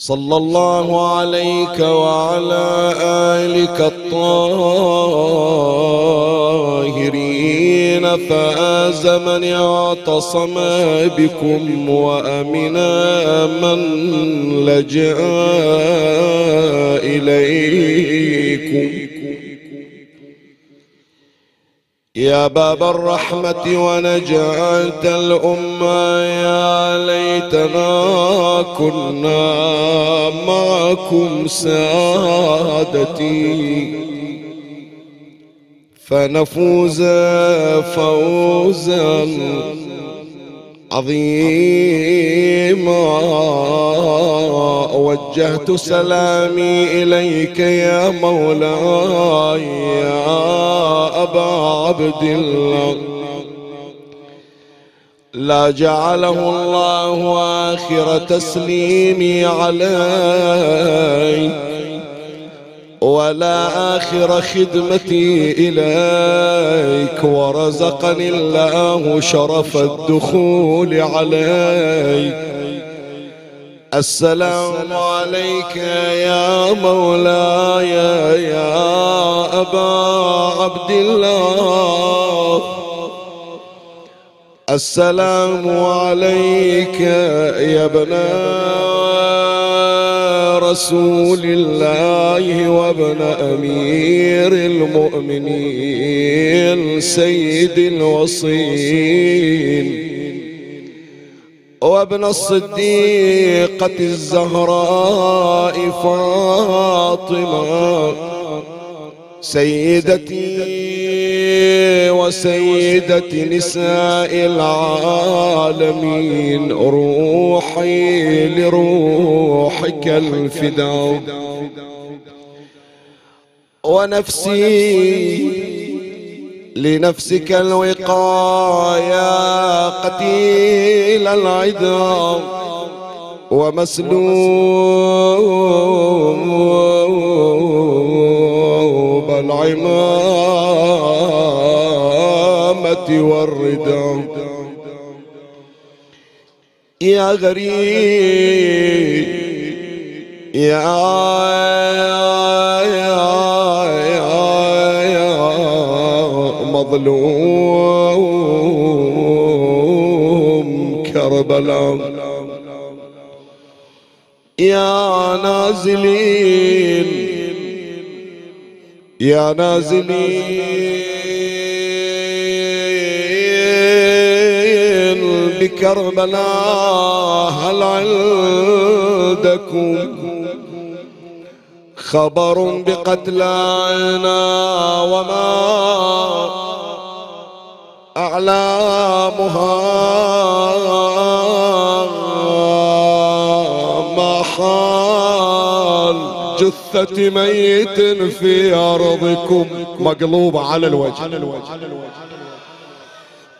صلى الله عليك وعلى آلك الطاهرين فآز من اعتصم بكم وأمنا من لجأ إليكم. يا باب الرحمة ونجاة الأمة يا ليتنا كنا معكم سادتي. فنفوز فوزا عظيما وجهت سلامي إليك يا مولاي يا أبا عبد الله. لا جعله الله آخر تسليمي عليك ولا آخر خدمتي إليك ورزقني الله شرف الدخول عليك. السلام عليك يا مولاي يا أبا عبد الله. السلام عليك يا ابن رسول الله وابن أمير المؤمنين سيد الوصين وابن الصديقة الزهراء فاطمة سيدتي وسيدة نساء العالمين روحي لروحك الفداء. ونفسي لنفسك الوقايا قتيل العدا ومسلوب العمامة والرداء. يا غريب يا يا يا يا مظلوم كربلاء. يا نازلين يا نازلين. بكربلاء هل عندكم خبر بقتلانا وما أعلامها ما حال جثة ميت في أرضكم مقلوبة على الوجه.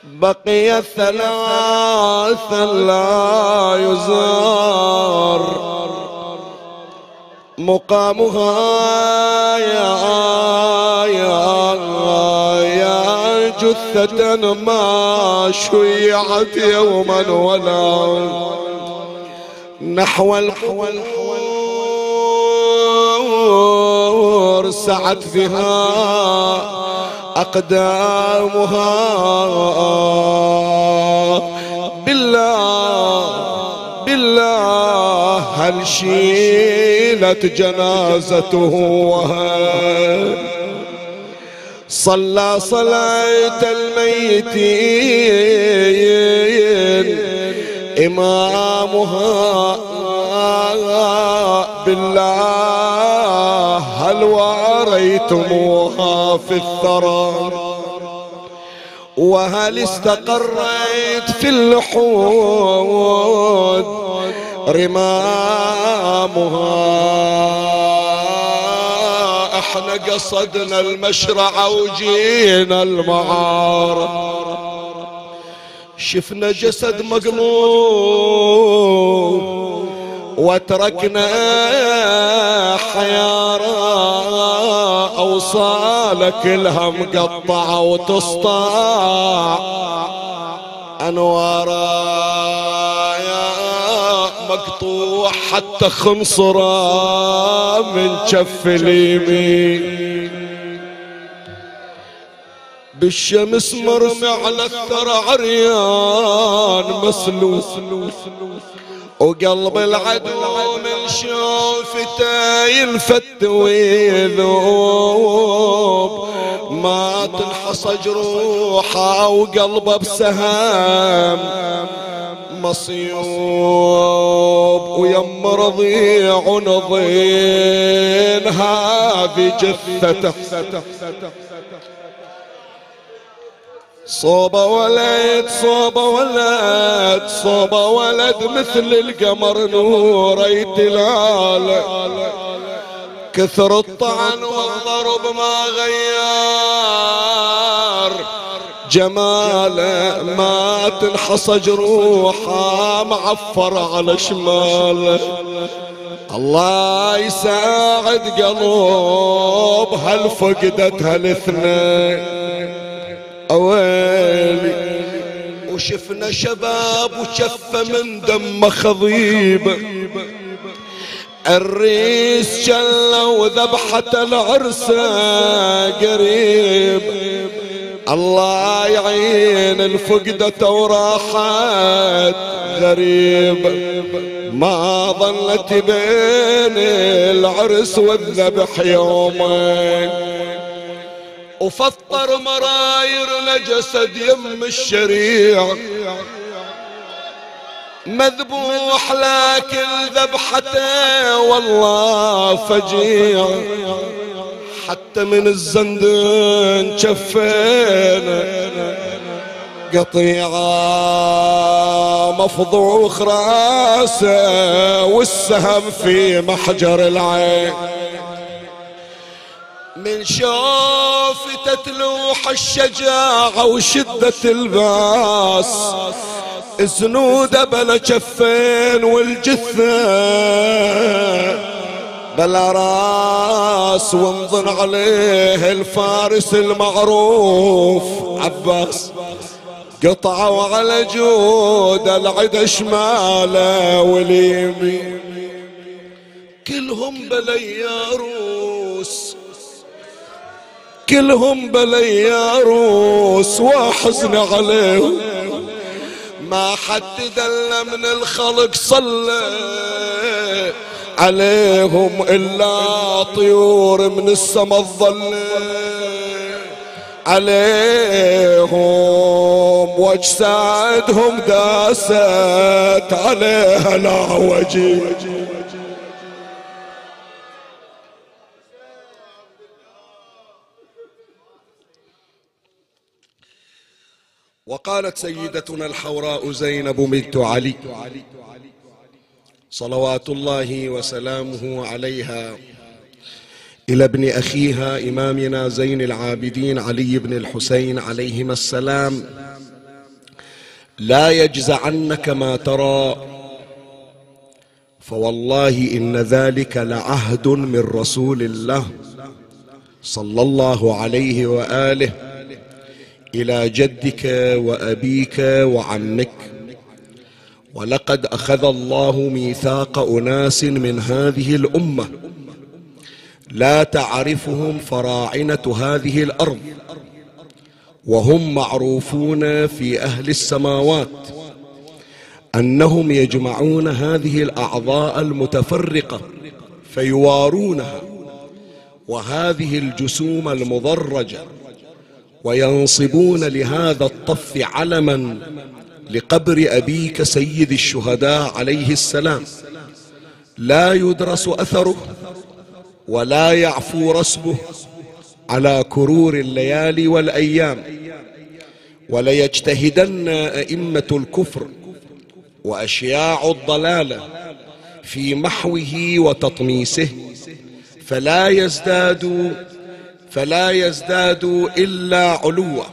بقي ثلاثا لا يزار. مقامها يا يا يا جثة ما شيعت يوما ولا نحو القبور سعت بها أقدامها بالله بالله هل شيلت جنازته وهل صلى صلاة الميتين؟ إمامها بالله هل وأريتموها في الثرى؟ وهل استقريت في اللحود رمامها؟ إحنا قصدنا المشرع وجينا المعارة شفنا جسد مقلوب. وتركنا حيارة أوصالك كلها مقطعة وتسطع أنوارا يا مقطوع حتى خنصرة من كف اليمين. بالشمس مرمي على الثرى عريان مسلوس. وقلب العدو من شوفته ينفت ويذوب. ما تنحصى جروحه وقلبه بسهام. مصيوب ويم رضيع نضين هذه جثته. صوب ولد صوب ولد صوب ولد مثل القمر نور تلال كثر الطعن والضرب ما غير. جماله ما تنحصى جروحه معفر على شماله. الله يساعد قلوب هل فقدت هالاثنين. أويلي. وشفنا شباب وشفة من دم خضيب. الريس شلة وذبحة العرس قريب. الله يعين الفقدة وراحت غريب. ما ظلت بين العرس والذبح يومين. وفطر مراير جسد يم الشريع. مذبوح لكن ذبحته والله فجيع. حتى من الزندن شفينا. قطيعة مفضوخ راسه والسهم في محجر العين. من شوفته تلوح الشجاعة وشدة الباس. زنوده بلا جفين والجثة بلا راس وانظن عليه الفارس المعروف. عباس قطعوا على جود العدا شماله واليمين. كلهم بليا روس كلهم بليا روس وحزن عليهم. ما حد دل من الخلق صلى عليهم إلا طيور من السما الظل. عليهم واجسادهم داست عليها لا وجه. وقالت سيدتنا الحوراء زينب بنت علي. صلوات الله وسلامه عليها. إلى ابن أخيها إمامنا زين العابدين علي بن الحسين عليهما السلام. لا يجزعنك ما ترى. فوالله إن ذلك لعهد من رسول الله صلى الله عليه وآله. إلى جدك وأبيك وعمك. ولقد أخذ الله ميثاق أناس من هذه الأمة. لا تعرفهم فراعنة هذه الأرض. وهم معروفون في أهل السماوات. أنهم يجمعون هذه الأعضاء المتفرقة فيوارونها. وهذه الجسوم المضرجة. وينصبون لهذا الطف علما لقبر أبيك سيد الشهداء عليه السلام. لا يدرس أثره ولا يعفو رسمه على كرور الليالي والأيام. وليجتهدن أئمة الكفر وأشياع الضلالة في محوه وتطميسه فلا يزداد فلا يزداد إلا علوا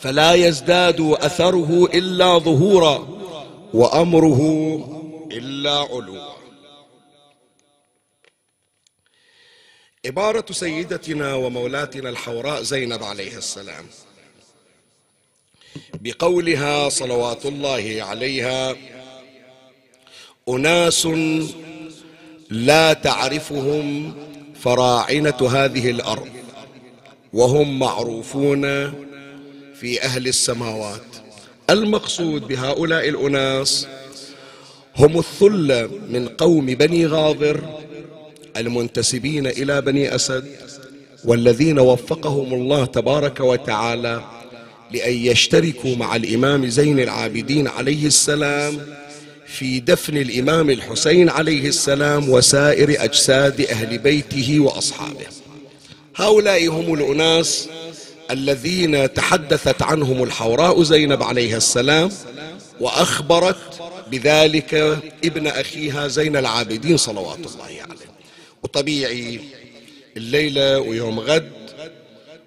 فلا يزداد أثره إلا ظهورا وأمره إلا علوا. عبارة سيدتنا ومولاتنا الحوراء زينب عليه السلام. بقولها صلوات الله عليها أناس لا تعرفهم فراعنة هذه الأرض. وهم معروفون في أهل السماوات. المقصود بهؤلاء الأناس هم الثلة من قوم بني غاضر المنتسبين إلى بني أسد والذين وفقهم الله تبارك وتعالى لأن يشتركوا مع الإمام زين العابدين عليه السلام في دفن الإمام الحسين عليه السلام وسائر أجساد أهل بيته وأصحابه. هؤلاء هم الأناس الذين تحدثت عنهم الحوراء زينب عليه السلام وأخبرت بذلك ابن أخيها زين العابدين صلوات الله عليه. وطبيعي الليلة ويوم غد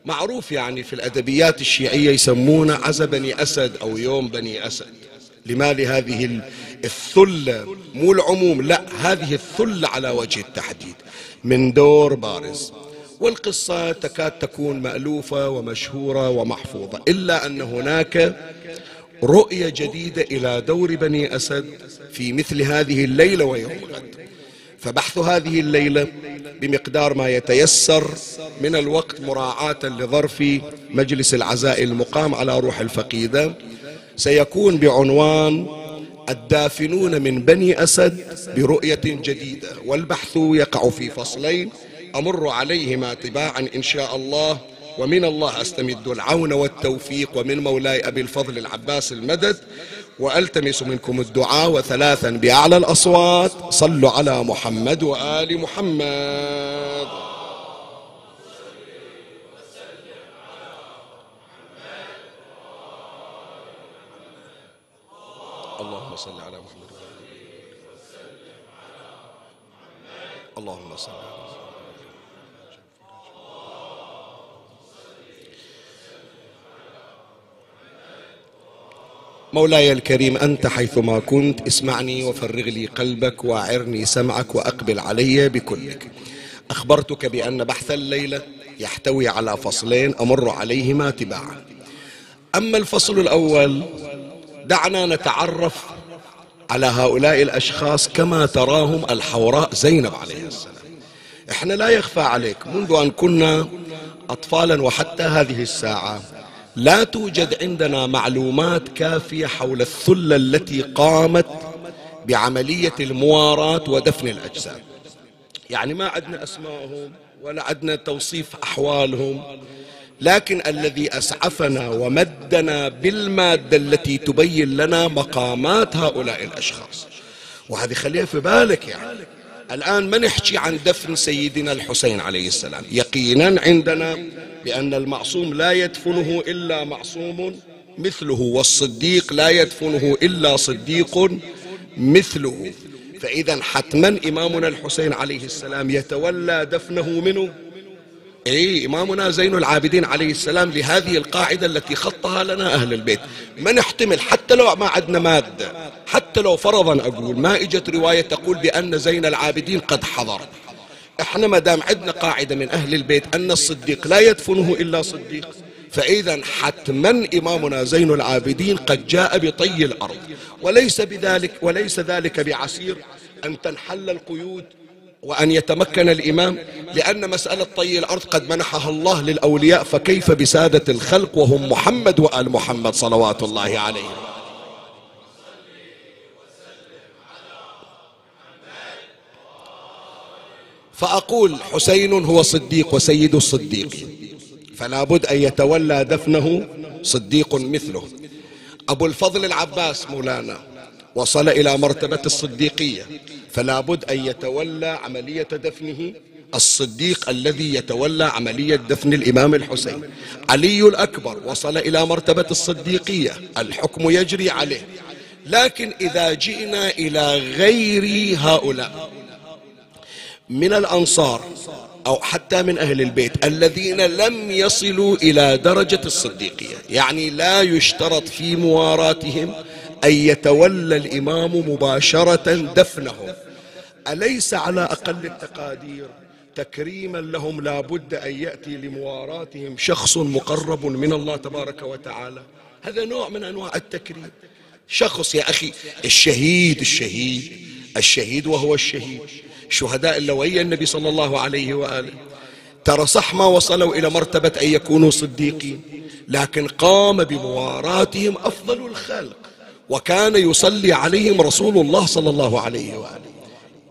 معروف يعني في الأدبيات الشيعية يسمونه عزا بني أسد أو يوم بني أسد. لما لهذه الثلة مو العموم؟ لا هذه الثلة على وجه التحديد. من دور بارز. والقصة تكاد تكون مألوفة ومشهورة ومحفوظة إلا أن هناك رؤية جديدة إلى دور بني أسد في مثل هذه الليلة ويوم غد فبحث هذه الليلة بمقدار ما يتيسر من الوقت مراعاة لظرف مجلس العزاء المقام على روح الفقيدة. سيكون بعنوان الدافنون من بني أسد برؤية جديدة والبحث يقع في فصلين. أمر عليهما تباعا إن شاء الله ومن الله أستمد العون والتوفيق ومن مولاي أبي الفضل العباس المدد وألتمس منكم الدعاء وثلاثا بأعلى الأصوات. صلوا على محمد وآل محمد. اللهم صل على محمد اللهم صل على مولاي الكريم أنت حيثما كنت اسمعني وفرغ لي قلبك وأعرني سمعك وأقبل علي بكلك. أخبرتك بأن بحث الليلة يحتوي على فصلين أمر عليهما تباعا. أما الفصل الأول دعنا نتعرف على هؤلاء الأشخاص كما تراهم الحوراء زينب عليه السلام. إحنا لا يخفى عليك منذ أن كنا أطفالا وحتى هذه الساعة لا توجد عندنا معلومات كافية حول الثلة التي قامت بعملية المواراة ودفن الأجساد. يعني ما عندنا أسماءهم ولا عندنا توصيف أحوالهم لكن الذي أسعفنا ومدنا بالمادة التي تبين لنا مقامات هؤلاء الأشخاص. وهذه خليها في بالك يعني. الآن ما نحكي عن دفن سيدنا الحسين عليه السلام؟ يقينا عندنا بأن المعصوم لا يدفنه إلا معصوم مثله والصديق لا يدفنه إلا صديق مثله. فإذا حتما إمامنا الحسين عليه السلام يتولى دفنه منه. إي إمامنا زين العابدين عليه السلام لهذه القاعدة التي خطها لنا أهل البيت. ما نحتمل حتى لو ما عندنا مادة حتى لو فرضا أقول ما إجت رواية تقول بأن زين العابدين قد حضر. إحنا ما دام عندنا قاعدة من أهل البيت أن الصديق لا يدفنه إلا صديق فاذا حتما إمامنا زين العابدين قد جاء بطي الأرض. وليس بذلك وليس ذلك بعسير أن تنحل القيود وأن يتمكن الإمام لأن مسألة طي الأرض قد منحها الله للأولياء فكيف بسادة الخلق وهم محمد وآل محمد صلوات الله عليه فأقول حسين هو صديق وسيد الصديق فلا بد أن يتولى دفنه صديق مثله. أبو الفضل العباس مولانا وصل إلى مرتبة الصديقية. فلا بد أن يتولى عملية دفنه. الصديق الذي يتولى عملية دفن الإمام الحسين. علي الأكبر وصل إلى مرتبة الصديقية. الحكم يجري عليه. لكن إذا جئنا إلى غير هؤلاء من الأنصار أو حتى من أهل البيت الذين لم يصلوا إلى درجة الصديقية يعني لا يشترط في مواراتهم أن يتولى الإمام مباشرة دفنهم أليس على أقل التقادير؟ تكريما لهم لا بد أن يأتي لمواراتهم شخص مقرب من الله تبارك وتعالى. هذا نوع من أنواع التكريم. شخص يا أخي الشهيد الشهيد. الشهيد وهو الشهيد. شهداء اللوية النبي صلى الله عليه وآله. ترى صح ما وصلوا إلى مرتبة أن يكونوا صديقين. لكن قام بمواراتهم أفضل الخلق. وكان يصلي عليهم رسول الله صلى الله عليه وآله.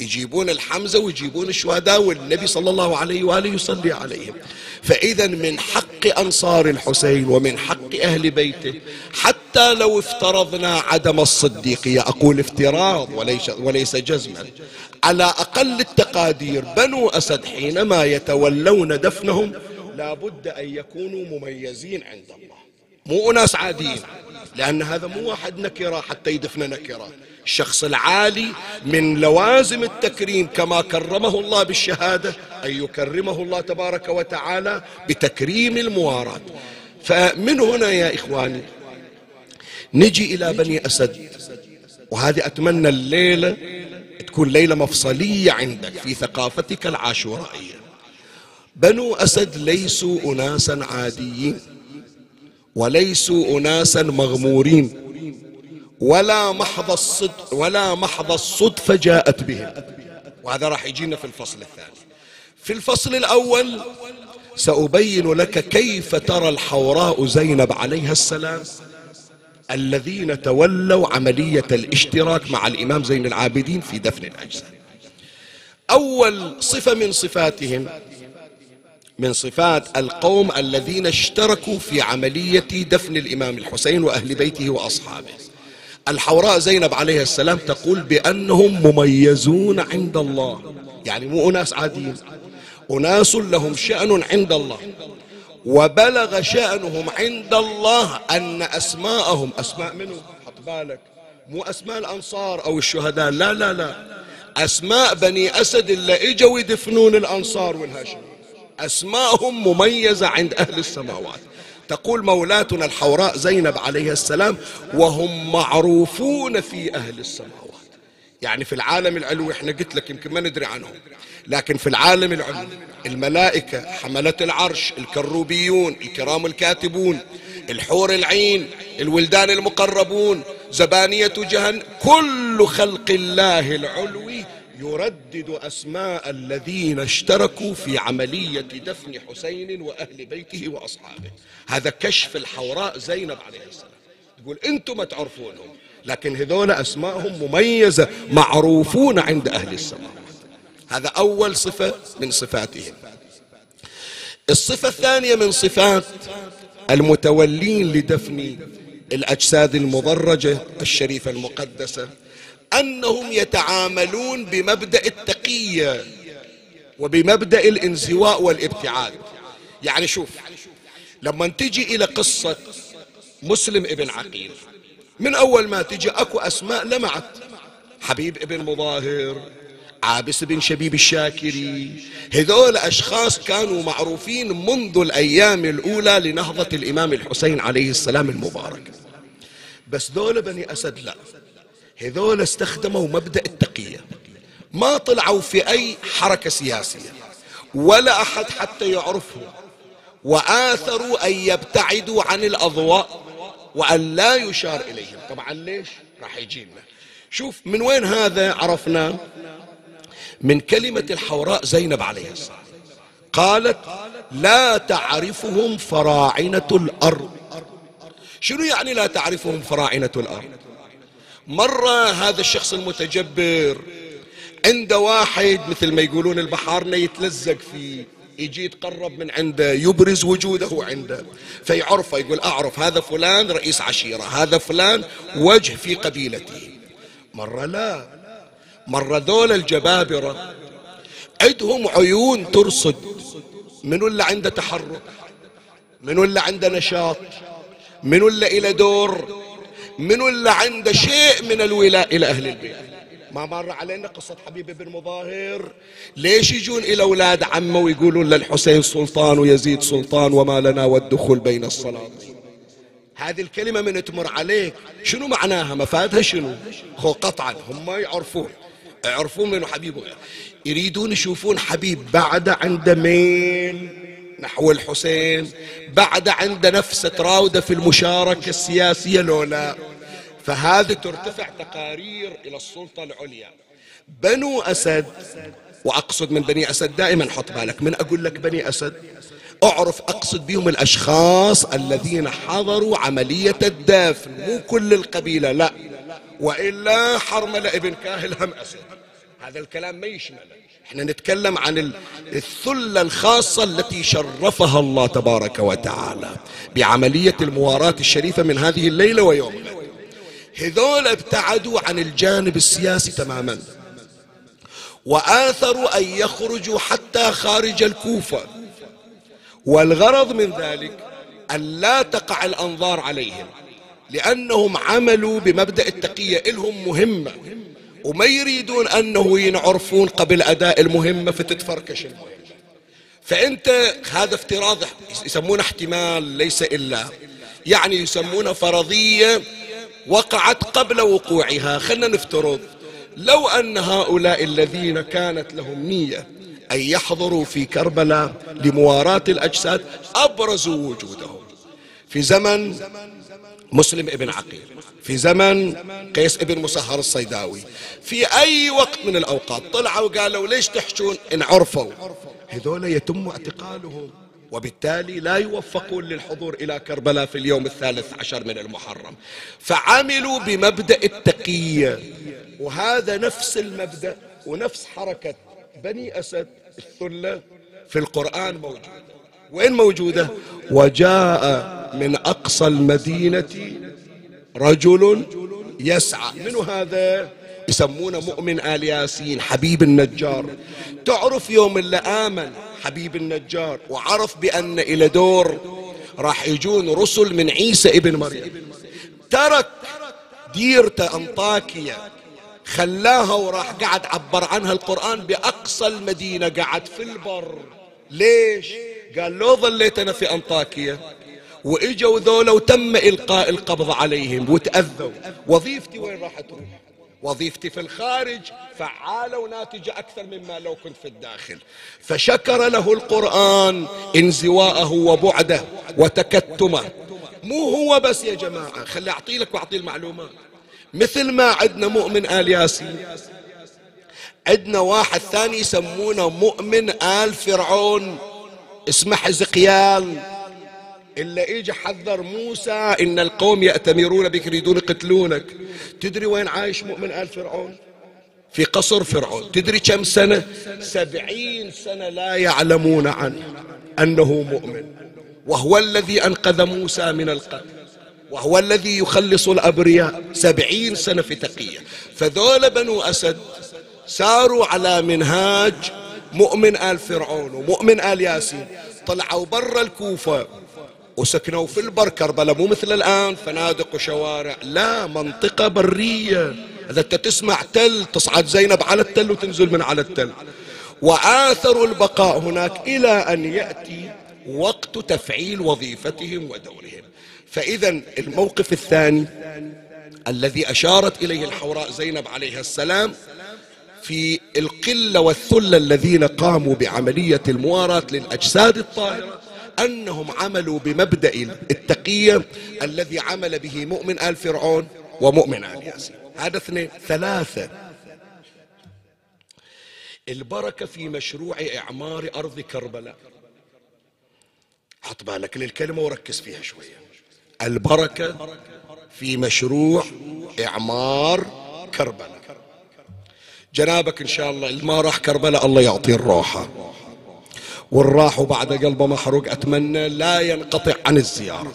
يجيبون الحمزة ويجيبون الشهداء والنبي صلى الله عليه وآله يصلي عليهم. فإذا من حق أنصار الحسين ومن حق أهل بيته حتى لو افترضنا عدم الصديقية أقول افتراض وليس, وليس جزما على أقل التقادير بنو أسد حينما يتولون دفنهم لا بد أن يكونوا مميزين عند الله. مو أناس عاديين. لأن هذا مو واحد نكرة حتى يدفن نكرة. الشخص العالي من لوازم التكريم كما كرمه الله بالشهادة أن يكرمه الله تبارك وتعالى بتكريم المواراة فمن هنا يا إخواني نجي إلى بني أسد. وهذه أتمنى الليلة تكون ليلة مفصلية عندك في ثقافتك العاشورائية بنو أسد ليسوا أناسا عاديين. وليسوا أناسا مغمورين. ولا محض الصدق ولا محض الصدفة جاءت بهم. وهذا راح يجينا في الفصل الثاني. في الفصل الأول سأبين لك كيف ترى الحوراء زينب عليها السلام الذين تولوا عملية الاشتراك مع الإمام زين العابدين في دفن الأجساد. أول صفة من صفاتهم من صفات القوم الذين اشتركوا في عملية دفن الإمام الحسين وأهل بيته وأصحابه. الحوراء زينب عليه السلام تقول بأنهم مميزون عند الله. يعني مو أناس عاديين. أناس لهم شأن عند الله. وبلغ شأنهم عند الله أن أسماءهم أسماء منه حط بالك. مو أسماء الأنصار أو الشهداء. لا لا لا. أسماء بني أسد اللي إجوا يدفنون الأنصار والهاشم أسماءهم مميزة عند أهل السماوات. تقول مولاتنا الحوراء زينب عليه السلام وهم معروفون في أهل السماوات. يعني في العالم العلوي إحنا قلت لك يمكن ما ندري عنهم. لكن في العالم العلوي الملائكة حملة العرش الكروبيون الكرام الكاتبون الحور العين الولدان المقربون زبانية جهن كل خلق الله العلوي يردد أسماء الذين اشتركوا في عملية دفن حسين وأهل بيته وأصحابه. هذا كشف الحوراء زينب عليه السلام. تقول أنتم ما تعرفونهم لكن هذول أسماءهم مميزة معروفون عند أهل السماوات هذا أول صفة من صفاتهم. الصفة الثانية من صفات المتولين لدفن الأجساد المضرجة الشريفة المقدسة أنهم يتعاملون بمبدأ التقية وبمبدأ الانزواء والابتعاد. يعني شوف لما تجي إلى قصة مسلم ابن عقيل من أول ما تجي أكو أسماء لمعت حبيب ابن مظاهر عابس بن شبيب الشاكري هذول أشخاص كانوا معروفين منذ الأيام الأولى لنهضة الإمام الحسين عليه السلام المبارك. بس دول بني أسد لا. هذول استخدموا مبدأ التقية. ما طلعوا في أي حركة سياسية. ولا أحد حتى يعرفهم. وآثروا أن يبتعدوا عن الأضواء وأن لا يشار إليهم. طبعا ليش؟ راح يجينا. شوف من وين هذا عرفنا؟ من كلمة الحوراء زينب عليه السلام. قالت لا تعرفهم فراعنة الأرض. شنو يعني لا تعرفهم فراعنة الأرض؟ مرة هذا الشخص المتجبر عند واحد مثل ما يقولون البحارنا يتلزق فيه يجي يتقرب من عنده يبرز وجوده عنده فيعرفه يقول أعرف هذا فلان رئيس عشيرة هذا فلان وجه في قبيلته مرة لا. مرة ذول الجبابرة عندهم عيون ترصد. من اللي عنده تحرك؟ من اللي عنده نشاط؟ من اللي إلى دور؟ من اللي عنده شيء من الولاء إلى أهل البيت. ما مر علينا قصة حبيب بن مظاهر. ليش يجون إلى أولاد عمه ويقولون للحسين سلطان ويزيد سلطان وما لنا والدخول بين الصلاة؟ هذه الكلمة من تمر عليك. شنو معناها؟ مفادها شنو؟ خو قطعا هم يعرفون. يعرفون منه حبيبه. يريدون يشوفون حبيب بعد عنده ميل نحو الحسين بعد عنده نفس تراوده في المشاركة السياسية لو لا فهذه ترتفع تقارير إلى السلطة العليا. بنو أسد وأقصد من بني أسد دائما حط بالك من أقول لك بني أسد أعرف أقصد بهم الأشخاص الذين حضروا عملية الدفن. مو كل القبيلة لا. وإلا حرملة ابن كاهل هم أسد. هذا الكلام ما يشمل إحنا نتكلم عن الثلة الخاصة التي شرفها الله تبارك وتعالى بعملية المواراة الشريفة من هذه الليلة ويوم هذول ابتعدوا عن الجانب السياسي تماما وآثروا أن يخرجوا حتى خارج الكوفة. والغرض من ذلك أن لا تقع الأنظار عليهم لأنهم عملوا بمبدأ التقية إلهم مهمة. وما يريدون أنه ينعرفون قبل أداء المهمة فتتفركش المهمة فأنت هذا افتراض يسمونه احتمال ليس إلا. يعني يسمونه فرضية وقعت قبل وقوعها. خلنا نفترض. لو أن هؤلاء الذين كانت لهم نية أن يحضروا في كربلاء لمواراة الأجساد أبرزوا وجودهم. في زمن مسلم ابن عقيل في زمن قيس ابن مسهر الصيداوي. في أي وقت من الأوقات طلعوا وقالوا ليش تحجون؟ إن عرفوا. هذول يتم اعتقالهم وبالتالي لا يوفقون للحضور إلى كربلاء في اليوم الثالث عشر من المحرم. فعملوا بمبدأ التقية وهذا نفس المبدأ ونفس حركة بني أسد الثلة في القرآن موجودة وين موجودة؟ وجاء من أقصى المدينة رجل يسعى. من هذا؟ يسمونه مؤمن آل ياسين حبيب النجار. تعرف يوم اللي آمن حبيب النجار وعرف بأن إلى دور راح يجون رسل من عيسى ابن مريم. ترك ديرته أنطاكية خلاها وراح قعد عبر عنها القرآن بأقصى المدينة قعد في البر. ليش؟ قال لو ظليت أنا في أنطاكية وإجوا ذولا وتم إلقاء القبض عليهم وتأذوا. وظيفتي وين راح تروح؟ وظيفتي في الخارج. فعالة وناتجة أكثر مما لو كنت في الداخل. فشكر له القرآن انزواءه وبعده وتكتمه. مو هو بس يا جماعة خلي أعطي لك وأعطي المعلومات مثل ما عندنا مؤمن آل ياسين. عندنا واحد ثاني يسمونه مؤمن آل فرعون. اسمه حزقيال. إلا إجا حذر موسى إن القوم يأتمرون بك يريدون يقتلونك. تدري وين عايش مؤمن آل فرعون؟ في قصر فرعون. تدري كم سنة؟ سبعين سنة لا يعلمون عنه أنه مؤمن. وهو الذي أنقذ موسى من القتل. وهو الذي يخلص الأبرياء. سبعين سنة في تقية. فذول بنو أسد ساروا على منهاج مؤمن آل فرعون ومؤمن آل ياسين. طلعوا برا الكوفة وسكنوا في البر كربلاء مو مثل الآن فنادق وشوارع لا منطقة برية. إذا أنت تسمع تل تصعد زينب على التل وتنزل من على التل. وآثروا البقاء هناك إلى أن يأتي وقت تفعيل وظيفتهم ودورهم. فإذا الموقف الثاني الذي أشارت إليه الحوراء زينب عليها السلام في القلة والثلة الذين قاموا بعملية المواراة للأجساد الطاهرة أنهم عملوا بمبدأ التقية الذي عمل به مؤمن آل فرعون ومؤمن آل ياسين. هذا اثنين. ثلاثة البركة في مشروع إعمار أرض كربلاء. حط بالك للكلمة وركز فيها شوية. البركة في مشروع إعمار كربلاء. جنابك إن شاء الله اللي ما راح كربلاء الله يعطيه الروحة والراح وبعد قلبه محروق أتمنى لا ينقطع عن الزيارة.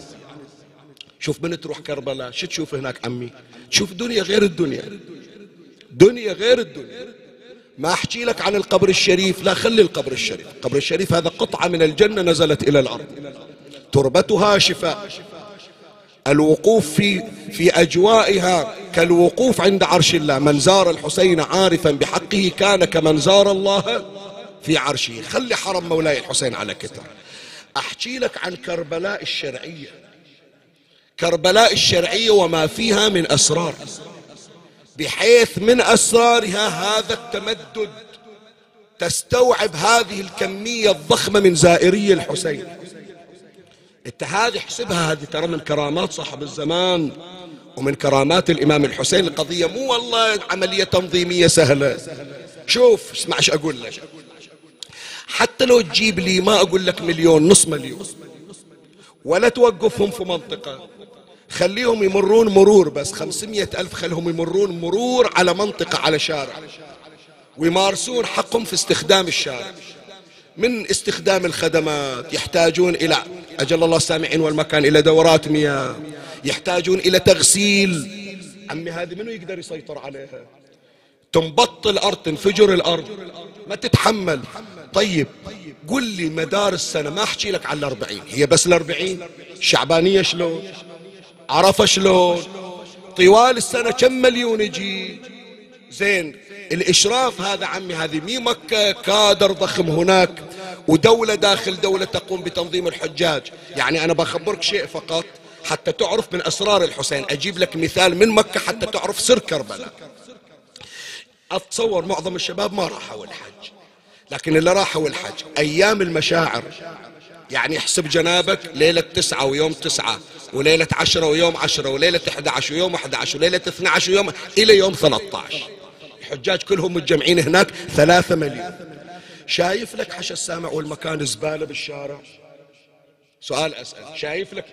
شوف من تروح كربلاء؟ شو تشوف هناك عمي؟ تشوف دنيا غير الدنيا. دنيا غير الدنيا. ما أحكي لك عن القبر الشريف لا خلي القبر الشريف. القبر الشريف هذا قطعة من الجنة نزلت إلى الأرض. تربتها شفاء. الوقوف في في أجوائها كالوقوف عند عرش الله. من زار الحسين عارفا بحقه كان كمن زار الله في عرشه. خلي حرم مولاي الحسين على كتر. أحكي لك عن كربلاء الشرعية. كربلاء الشرعية وما فيها من أسرار. بحيث من أسرارها هذا التمدد تستوعب هذه الكمية الضخمة من زائري الحسين. انت هذه احسبها هذه ترى من كرامات صاحب الزمان ومن كرامات الإمام الحسين. القضية مو والله عملية تنظيمية سهلة. شوف اسمع إيش أقول لك. حتى لو تجيب لي ما أقول لك مليون نص مليون ولا توقفهم في منطقة. خليهم يمرون مرور بس خمسمية ألف خلهم يمرون مرور على منطقة على شارع. ويمارسون حقهم في استخدام الشارع. من استخدام الخدمات يحتاجون إلى أجل الله السامعين والمكان إلى دورات مياه. يحتاجون إلى تغسيل. عمي هذه منو يقدر يسيطر عليها؟ تنبط الأرض تنفجر الأرض. ما تتحمل. طيب قل لي مدار السنة ما أحكي لك على الأربعين. هي بس الأربعين. شعبانية شلون؟ عرف شلون؟ طوال السنة كم مليون يجي؟ زين الإشراف هذا عمي هذه مي مكة كادر ضخم هناك ودولة داخل دولة تقوم بتنظيم الحجاج. يعني أنا بخبرك شيء فقط حتى تعرف من أسرار الحسين. أجيب لك مثال من مكة حتى تعرف سر كربلاء. أتصور معظم الشباب ما راحوا الحج. لكن اللي راحوا الحج أيام المشاعر. يعني احسب جنابك ليلة تسعة ويوم تسعة وليلة عشرة ويوم عشرة وليلة 11 ويوم 11 وليلة 12 ويوم إلى يوم 13 الحجاج كلهم متجمعين هناك ثلاثة مليون. شايف لك حش السامع والمكان زبالة بالشارع؟ سؤال أسأل. شايف لك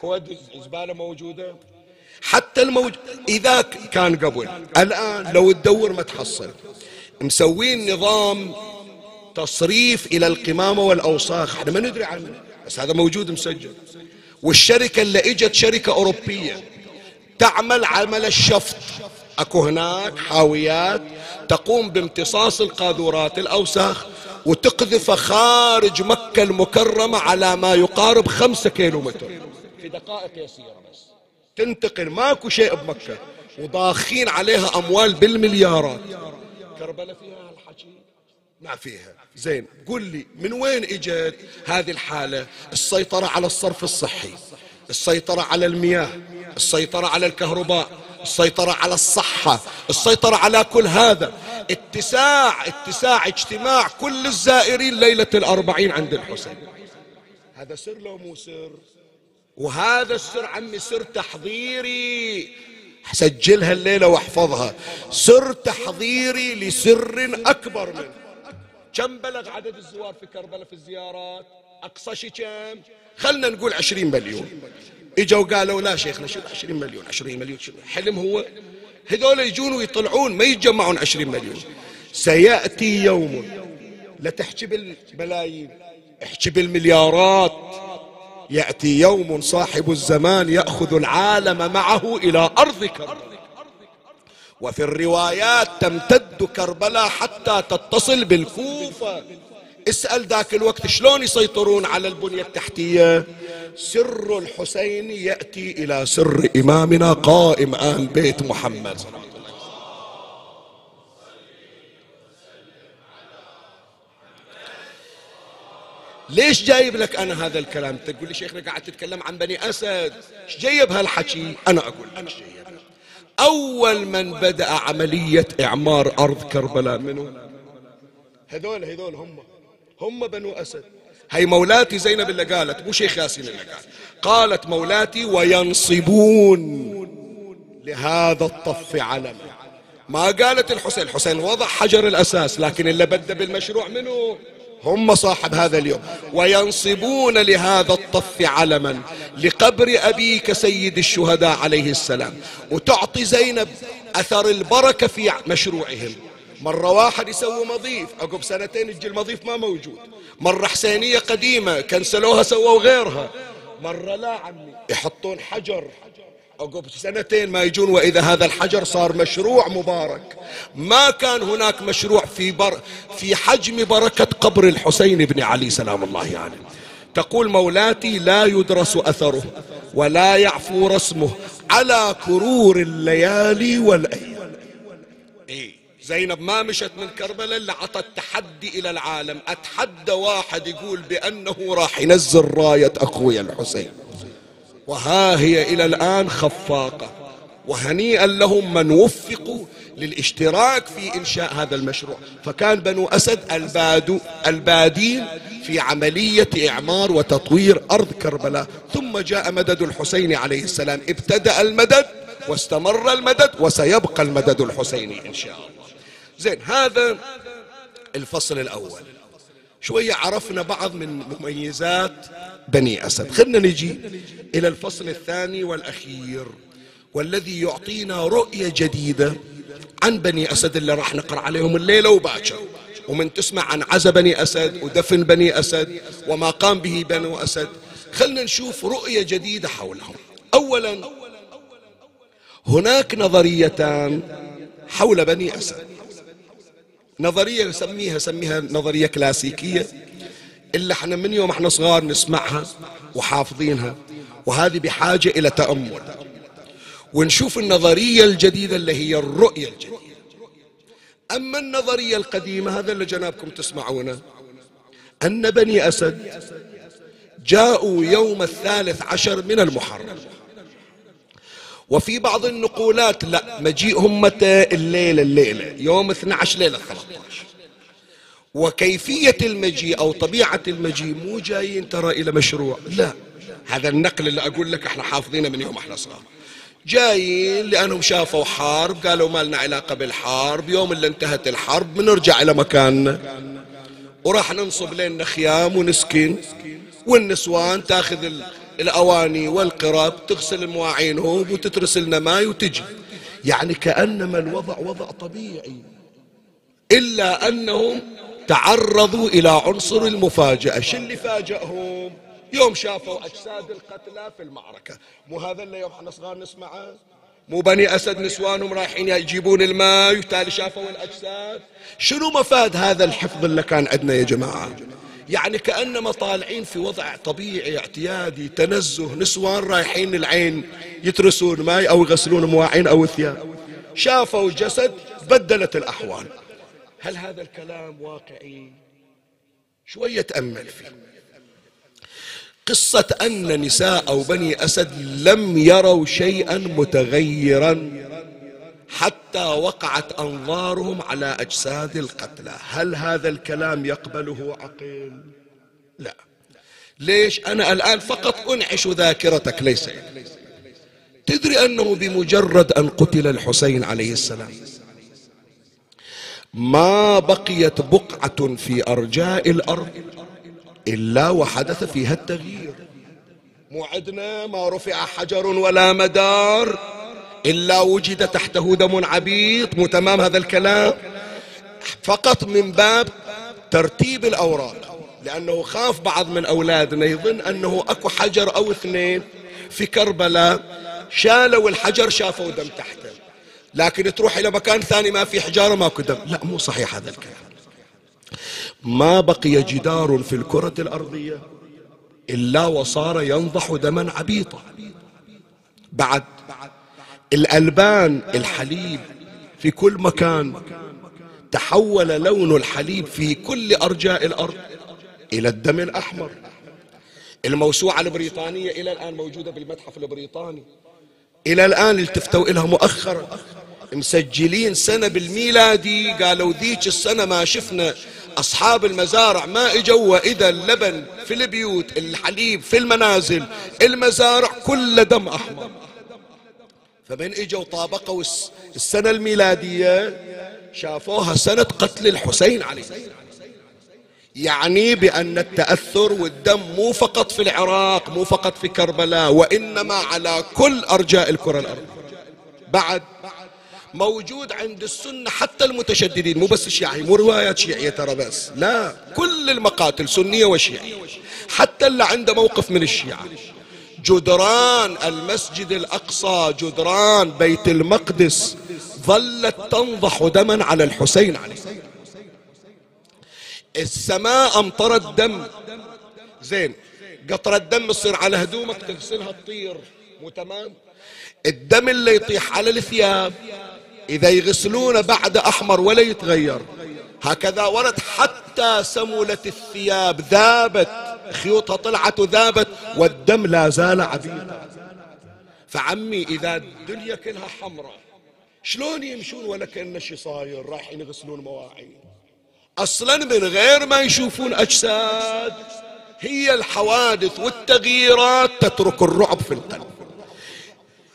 كود زبالة موجودة؟ حتى الموجود إذا كان قبل الآن لو تدور ما تحصل. مسوين نظام تصريف إلى القمامة والأوساخ. إحنا ما ندري عنه بس هذا موجود مسجل. والشركة اللي إجت شركة أوروبية تعمل عمل الشفط. أكو هناك حاويات تقوم بامتصاص القاذورات الأوساخ وتقذف خارج مكة المكرمة على ما يقارب خمسة كيلو متر في دقائق يسيرة بس. تنتقل ماكو شيء بمكة. وضاخين عليها أموال بالمليارات. كربلاء فيها الحكي ما فيها. زين قل لي من وين إجت هذه الحالة؟ السيطرة على الصرف الصحي السيطرة على المياه السيطرة على الكهرباء. السيطرة على الصحة السيطرة على كل هذا. اتساع اتساع اجتماع كل الزائرين ليلة الأربعين عند الحسين. هذا سر لو مو سر؟ وهذا السر عمي سر تحضيري. سجلها الليلة واحفظها. سر تحضيري لسر أكبر منه. كم بلغ عدد الزوار في كربلاء في الزيارات؟ أقصى شيء كم؟ خلنا نقول عشرين مليون. اجوا قالوا لا شيخنا شوف عشرين مليون عشرين مليون شو حلم هو. هذول يجون ويطلعون ما يتجمعون عشرين مليون. سيأتي يوم لا تحكي بالملايين احكي بالمليارات. يأتي يوم صاحب الزمان يأخذ العالم معه إلى أرض كربلاء وفي الروايات تمتد كربلاء حتى تتصل بالكوفة. اسأل ذاك الوقت شلون يسيطرون على البنية التحتية. سر الحسين يأتي إلى سر إمامنا قائم آل بيت محمد. ليش جايب لك أنا هذا الكلام؟ تقول لي شيخنا قاعد تتكلم عن بني أسد. إيش جايب هالحكي؟ أنا أقول لك. جايب أول من بدأ عملية إعمار أرض كربلاء منو؟ هذول هذول هم. هم بنو أسد. هي مولاتي زينب اللي قالت مو شيخ ياسين اللي قال. قالت مولاتي وينصبون لهذا الطف علما ما قالت الحسين. الحسين وضع حجر الأساس لكن اللي بدأ بالمشروع منه هم صاحب هذا اليوم. وينصبون لهذا الطف علما لقبر أبيك سيد الشهداء عليه السلام. وتعطي زينب أثر البركة في مشروعهم. مرة واحد يسوي مضيف عقب سنتين يجي المضيف ما موجود. مرة حسينية قديمة كنسلوها سووا غيرها. مرة لا عمي يحطون حجر. عقب سنتين ما يجون وإذا هذا الحجر صار مشروع مبارك. ما كان هناك مشروع في, بر في حجم بركة قبر الحسين بن علي سلام الله عليه. يعني. تقول مولاتي لا يدرس أثره ولا يعفو رسمه على كرور الليالي والأيام. زينب ما مشت من كربلاء إلا عطت تحدي إلى العالم. أتحدى واحد يقول بأنه راح ينزل راية أخويا الحسين. وها هي إلى الآن خفاقة. وهنيئا لهم من وفقوا للاشتراك في إنشاء هذا المشروع. فكان بنو أسد البادو البادين في عملية إعمار وتطوير أرض كربلاء. ثم جاء مدد الحسين عليه السلام. ابتدأ المدد واستمر المدد وسيبقى المدد الحسيني إن شاء الله. زين هذا الفصل الأول. شوية عرفنا بعض من مميزات بني أسد. خلنا نجي إلى الفصل الثاني والأخير والذي يعطينا رؤية جديدة عن بني أسد اللي راح نقرأ عليهم الليلة وباكر. ومن تسمع عن عزا بني أسد ودفن بني أسد وما قام به بنو أسد خلنا نشوف رؤية جديدة حولهم. أولا هناك نظريتان حول بني أسد. نظرية سميها سميها نظرية كلاسيكية إلا إحنا من يوم إحنا صغار نسمعها وحافظينها وهذه بحاجة إلى تأمل. ونشوف النظرية الجديدة اللي هي الرؤية الجديدة. أما النظرية القديمة هذا اللي جنابكم تسمعونه. أن بني أسد جاءوا يوم الثالث عشر من المحرم. وفي بعض النقولات لا مجيئهم متى؟ الليلة الليلة يوم 12 ليلة 13 وكيفية المجيء أو طبيعة المجيء مو جايين ترى إلى مشروع لا. هذا النقل اللي أقول لك إحنا حافظينه من يوم إحنا صغار. جايين لأنهم شافوا حرب قالوا ما لنا علاقة بالحرب يوم اللي انتهت الحرب بنرجع إلى مكاننا. وراح ننصب لنا خيام ونسكن والنسوان تاخذ الأواني والقراب تغسل المواعينهم وتترسل لنا ماي وتجي. يعني كأنما الوضع وضع طبيعي. إلا أنهم تعرضوا إلى عنصر المفاجأة. شو اللي فاجأهم؟ يوم شافوا أجساد القتلى في المعركة. مو هذا اللي يوم إحنا صغار نسمعه؟ مو بني أسد نسوانهم رايحين يجيبون الماء وتالي شافوا الأجساد؟ شنو مفاد هذا الحفظ اللي كان عندنا يا جماعة؟ يعني كأنما طالعين في وضع طبيعي اعتيادي تنزه نسوان رايحين العين يترسون ماي أو يغسلون مواعين أو ثياب شافوا الجسد بدلت الأحوال. هل هذا الكلام واقعي؟ شوية تأمل فيه. قصة أن نساء أو بني أسد لم يروا شيئا متغيرا. حتى وقعت أنظارهم على أجساد القتلى. هل هذا الكلام يقبله عقل لا. ليش؟ أنا الآن فقط أنعش ذاكرتك ليس تدري أنه بمجرد أن قتل الحسين عليه السلام ما بقيت بقعة في أرجاء الأرض إلا وحدث فيها التغيير. مو عدنا ما رفع حجر ولا مدار. إلا وجد تحته دم عبيط مو تمام هذا الكلام؟ فقط من باب ترتيب الأوراق لأنه خاف بعض من أولادنا يظن أنه أكو حجر أو اثنين في كربلاء شالوا الحجر شافوا دم تحته. لكن تروح إلى مكان ثاني ما في حجارة ماكو دم. لا مو صحيح هذا الكلام. ما بقي جدار في الكرة الأرضية إلا وصار ينضح دما عبيطا. بعد الألبان الحليب في كل مكان. تحول لون الحليب في كل أرجاء الأرض إلى الدم الأحمر. الموسوعة البريطانية إلى الآن موجودة بالمتحف البريطاني. إلى الآن التفتوا إلها مؤخرا. مسجلين سنة بالميلادي. قالوا ذيك السنة ما شفنا. أصحاب المزارع ما إجوا وإذا اللبن في البيوت الحليب في المنازل المزارع كل دم أحمر. فمن إجوا طابقوا السنة الميلادية شافوها سنة قتل الحسين عليه. يعني بأن التأثر والدم مو فقط في العراق مو فقط في كربلاء وإنما على كل أرجاء الكرة الأرضية بعد موجود عند السنة حتى المتشددين مو بس الشيعي مو روايات شيعية ترى بس لا كل المقاتل سنية وشيعية. حتى اللي عنده موقف من الشيعة. جدران المسجد الأقصى جدران بيت المقدس ظلت تنضح دما على الحسين عليه السماء أمطرت دم. زين قطرة دم تصير على هدومك تغسلها تطير. مو تمام؟ الدم اللي يطيح على الثياب إذا يغسلونه بعد أحمر ولا يتغير هكذا ورد حتى سملت الثياب ذابت. خيوطها طلعت وذابت والدم لا زال عبيدا فعمي إذا الدنيا كلها حمراء شلون يمشون ولا كأن شي صاير؟ رايحين يغسلون مواعين. أصلا من غير ما يشوفون أجساد هي الحوادث والتغييرات تترك الرعب في القلب.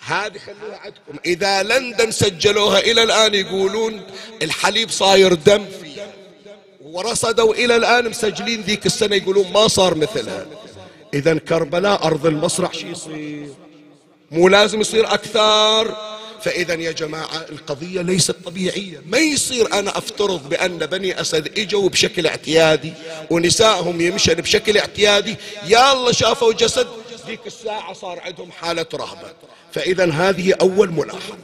هذه خلوها عندكم. إذا لندن سجلوها إلى الآن يقولون الحليب صاير دم فيه ورصدوا إلى الآن مسجلين ذيك السنة يقولون ما صار مثلها. إذا كربلاء أرض المصرع شو يصير؟ مو لازم يصير أكثر؟ فإذا يا جماعة القضية ليست طبيعية. ما يصير أنا أفترض بأن بني أسد إجوا بشكل اعتيادي ونسائهم يمشن بشكل اعتيادي يا الله شافوا جسد؟ ذيك الساعة صار عندهم حالة رهبة. فإذا هذه أول ملاحظة.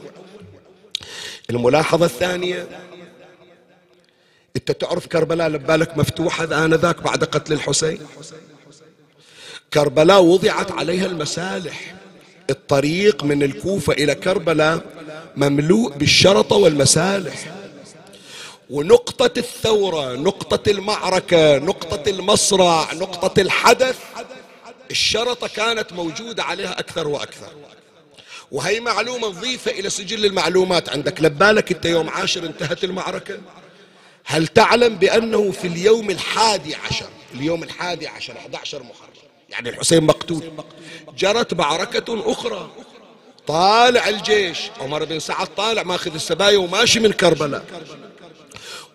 الملاحظة الثانية انت تعرف كربلاء لبالك مفتوحة آنذاك بعد قتل الحسين؟ كربلاء وضعت عليها المسالح الطريق من الكوفة إلى كربلاء مملوء بالشرطة والمسالح. ونقطة الثورة نقطة المعركة نقطة المصرع نقطة الحدث الشرطة كانت موجودة عليها أكثر وأكثر. وهي معلومة نظيفة إلى سجل المعلومات عندك. لبالك أنت يوم عاشر انتهت المعركة؟ هل تعلم بأنه في اليوم الحادي عشر اليوم الحادي عشر 11 محرم يعني الحسين مقتول جرت معركة أخرى. طالع الجيش عمر بن سعد طالع ماخذ السبايا وماشي من كربلاء.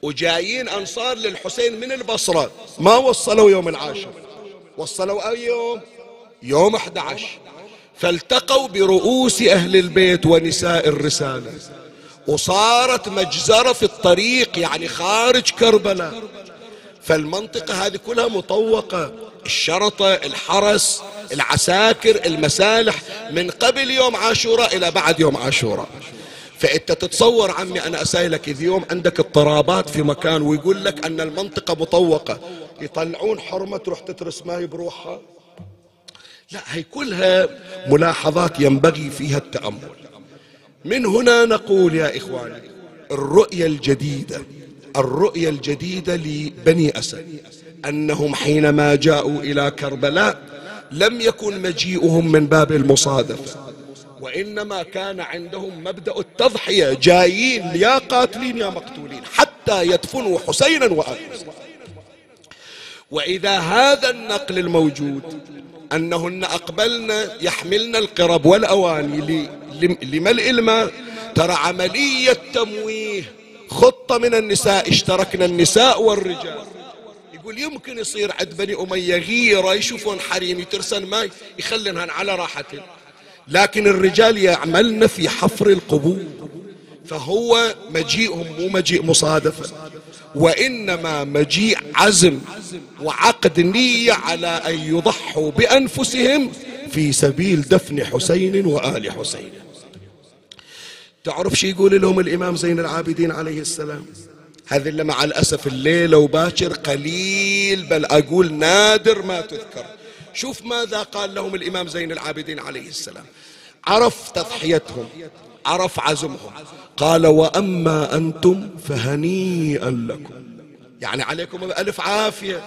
وجايين أنصار للحسين من البصرة. ما وصلوا يوم العاشر؟ وصلوا أي يوم؟ يوم 11 فالتقوا برؤوس أهل البيت ونساء الرسالة. وصارت مجزرة في الطريق يعني خارج كربلاء. فالمنطقة هذه كلها مطوقة. الشرطة الحرس العساكر المسالح. من قبل يوم عاشوراء إلى بعد يوم عاشوراء. فأنت تتصور عمي أنا أسألك إذا يوم عندك اضطرابات في مكان ويقول لك أن المنطقة مطوقة يطلعون حرمة تروح تترس ماي بروحها؟ لا هي كلها ملاحظات ينبغي فيها التأمل. من هنا نقول يا إخواني الرؤية الجديدة الرؤية الجديدة لبني أسد. أنهم حينما جاءوا إلى كربلاء لم يكن مجيئهم من باب المصادفة وإنما كان عندهم مبدأ التضحية جايين يا قاتلين يا مقتولين حتى يدفنوا حسينا وآل وإذا هذا النقل الموجود أنهن أقبلن يحملن القرب والأواني لملء الماء ترى عملية تمويه. خطة من النساء اشتركنا النساء والرجال. يقول يمكن يصير عند بني أمية غيرة يشوفون حريم يترسن ماي يخلنهن على راحته لكن الرجال يعملن في حفر القبور. فهو مجيئهم مو مجيء مصادفة وإنما مجيء عزم وعقد نية على أن يضحوا بأنفسهم في سبيل دفن حسين وآل حسين. تعرف شي يقول لهم الإمام زين العابدين عليه السلام؟ هذه اللي مع الأسف الليلة وباكر قليل بل أقول نادر ما تذكر. شوف ماذا قال لهم الإمام زين العابدين عليه السلام. عرف تضحيتهم. عرف عزمهم. قال وأما أنتم فهنيئا لكم. يعني عليكم بألف عافية.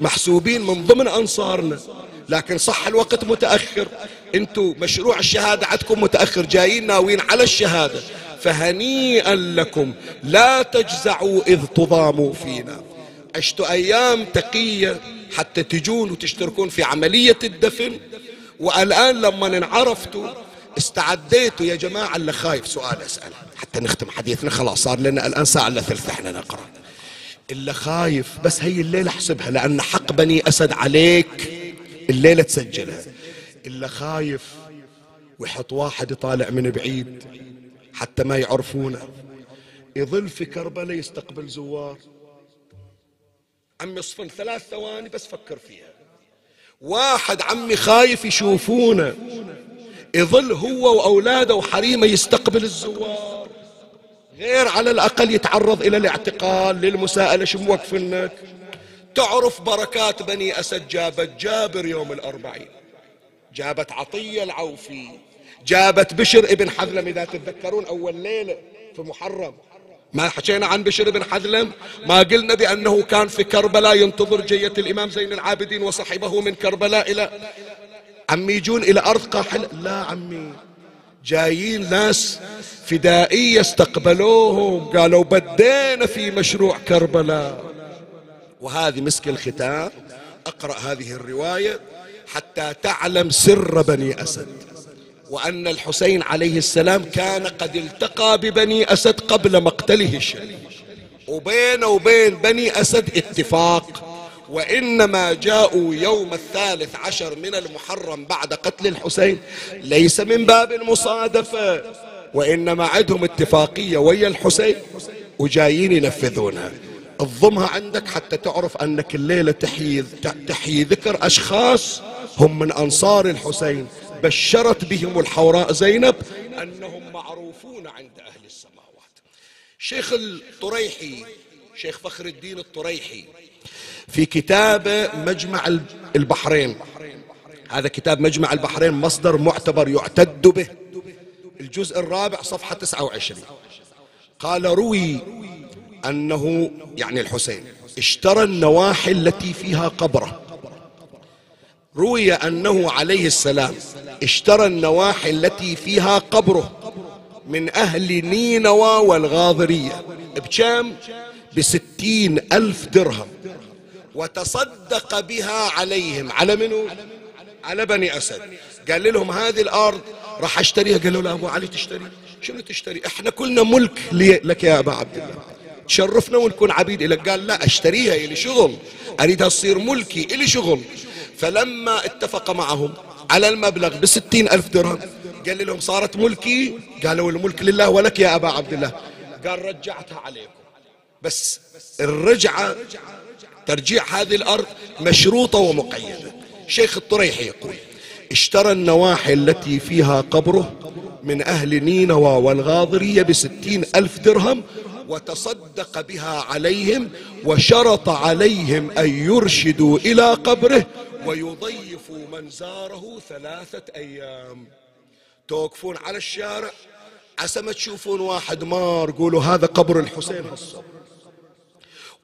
محسوبين من ضمن أنصارنا. لكن صح الوقت متأخر. أنتم مشروع الشهادة عندكم متأخر. جايين ناويين على الشهادة. فهنيئا لكم. لا تجزعوا إذ تضاموا فينا. عشتوا أيام تقية حتى تجون وتشتركون في عملية الدفن. والآن لما انعرفتوا استعديتوا يا جماعة اللي خايف سؤال أسأل. حتى نختم حديثنا خلاص صار لنا الآن ساعة إلا ثلث إحنا نقرأ. اللي خايف بس هي الليلة احسبها لأن حق بني أسد عليك الليلة تسجلها. اللي خايف ويحط واحد يطالع من بعيد حتى ما يعرفونه. يظل في كربلاء يستقبل زوار. عمي اصفن ثلاث ثواني بس فكر فيها. واحد عمي خايف يشوفونه. يظل هو وأولاده وحريمه يستقبل الزوار. غير على الأقل يتعرض إلى الاعتقال للمساءلة شو موقفنك تعرف بركات بني أسد جابت جابر يوم الأربعين. جابت عطية العوفي. جابت بشر ابن حذلم إذا تتذكرون أول ليلة في محرم. ما حكينا عن بشر بن حذلم؟ ما قلنا بأنه كان في كربلاء ينتظر جية الإمام زين العابدين وصحبه من كربلاء إلى عمي يجون إلى أرض قاحل. لا عمي جايين ناس فدائية استقبلوهم قالوا بدينا في مشروع كربلاء. وهذه مسك الختام. أقرأ هذه الرواية حتى تعلم سر بني أسد. وأن الحسين عليه السلام كان قد التقى ببني أسد قبل مقتله الشريف وبينه وبين بني أسد اتفاق. وإنما جاءوا يوم الثالث عشر من المحرم بعد قتل الحسين. ليس من باب المصادفة وإنما عندهم اتفاقية ويا الحسين وجايين ينفذونها. اضمها عندك حتى تعرف أنك الليلة تحيي, تحيي ذكر أشخاص هم من أنصار الحسين. بشرت بهم الحوراء زينب أنهم معروفون عند أهل السماوات. شيخ الطريحي شيخ فخر الدين الطريحي في كتاب مجمع البحرين. هذا كتاب مجمع البحرين مصدر معتبر يعتد به. الجزء الرابع صفحة 29 قال روي أنه يعني الحسين اشترى النواحي التي فيها قبره. روي أنه عليه السلام اشترى النواحي التي فيها قبره من أهل نينوى والغاضرية بكم بستين ألف درهم. وتصدق بها عليهم. على منو؟ على بني أسد. قال لهم هذه الأرض راح أشتريها. قالوا له أبو علي تشتري؟ شنو تشتري؟ إحنا كلنا ملك لك يا أبا عبد الله. تشرفنا ونكون عبيد لك قال لا أشتريها إلي شغل. أريدها تصير ملكي إلي شغل. فلما اتفق معهم على المبلغ بستين ألف درهم قال لهم صارت ملكي؟ قالوا الملك لله ولك يا أبا عبد الله. قال رجعتها عليكم. بس الرجعة ترجيع هذه الأرض مشروطة ومقيدة. شيخ الطريحي يقول اشترى النواحي التي فيها قبره من أهل نينوى والغاضرية بستين ألف درهم وتصدق بها عليهم وشرط عليهم أن يرشدوا إلى قبره ويضيفوا من زاره ثلاثة أيام. توقفون على الشارع؟ عسى ما تشوفون واحد مار قولوا هذا قبر الحسين هالصبح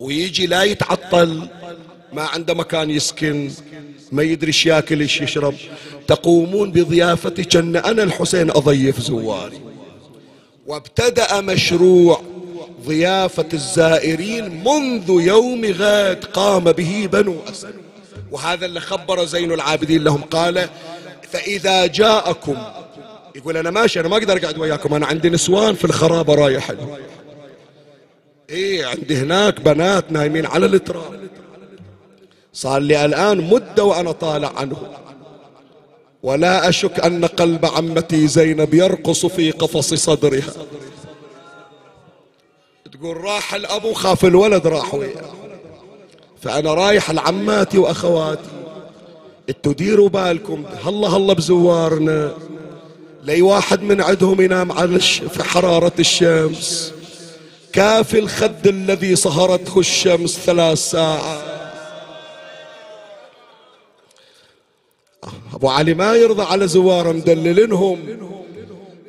ويجي لا يتعطل ما عنده مكان يسكن ما يدري إيش ياكل إيش يشرب. تقومون بضيافتي كان أنا الحسين أضيف زواري. وابتدأ مشروع ضيافة الزائرين منذ يوم غد قام به بنو أسد. وهذا اللي خبر زين العابدين لهم. قال فإذا جاءكم يقول أنا ماشي أنا ما أقدر أقعد وياكم أنا عندي نسوان في الخرابة رايح إيه عندي هناك بنات نايمين على التراب صار لي الآن مدة وأنا طالع عنه. ولا أشك أن قلب عمتي زينب يرقص في قفص صدرها. تقول راح الأب خاف الولد راح وياه. فأنا رايح لعماتي وأخواتي. إنتوا ديروا بالكم هلا هلا بزوارنا. لي واحد من عندهم ينام على في حرارة الشمس. كافي الخد الذي صهرته الشمس ثلاث ساعات. أبو علي ما يرضى على زوار مدللنهم.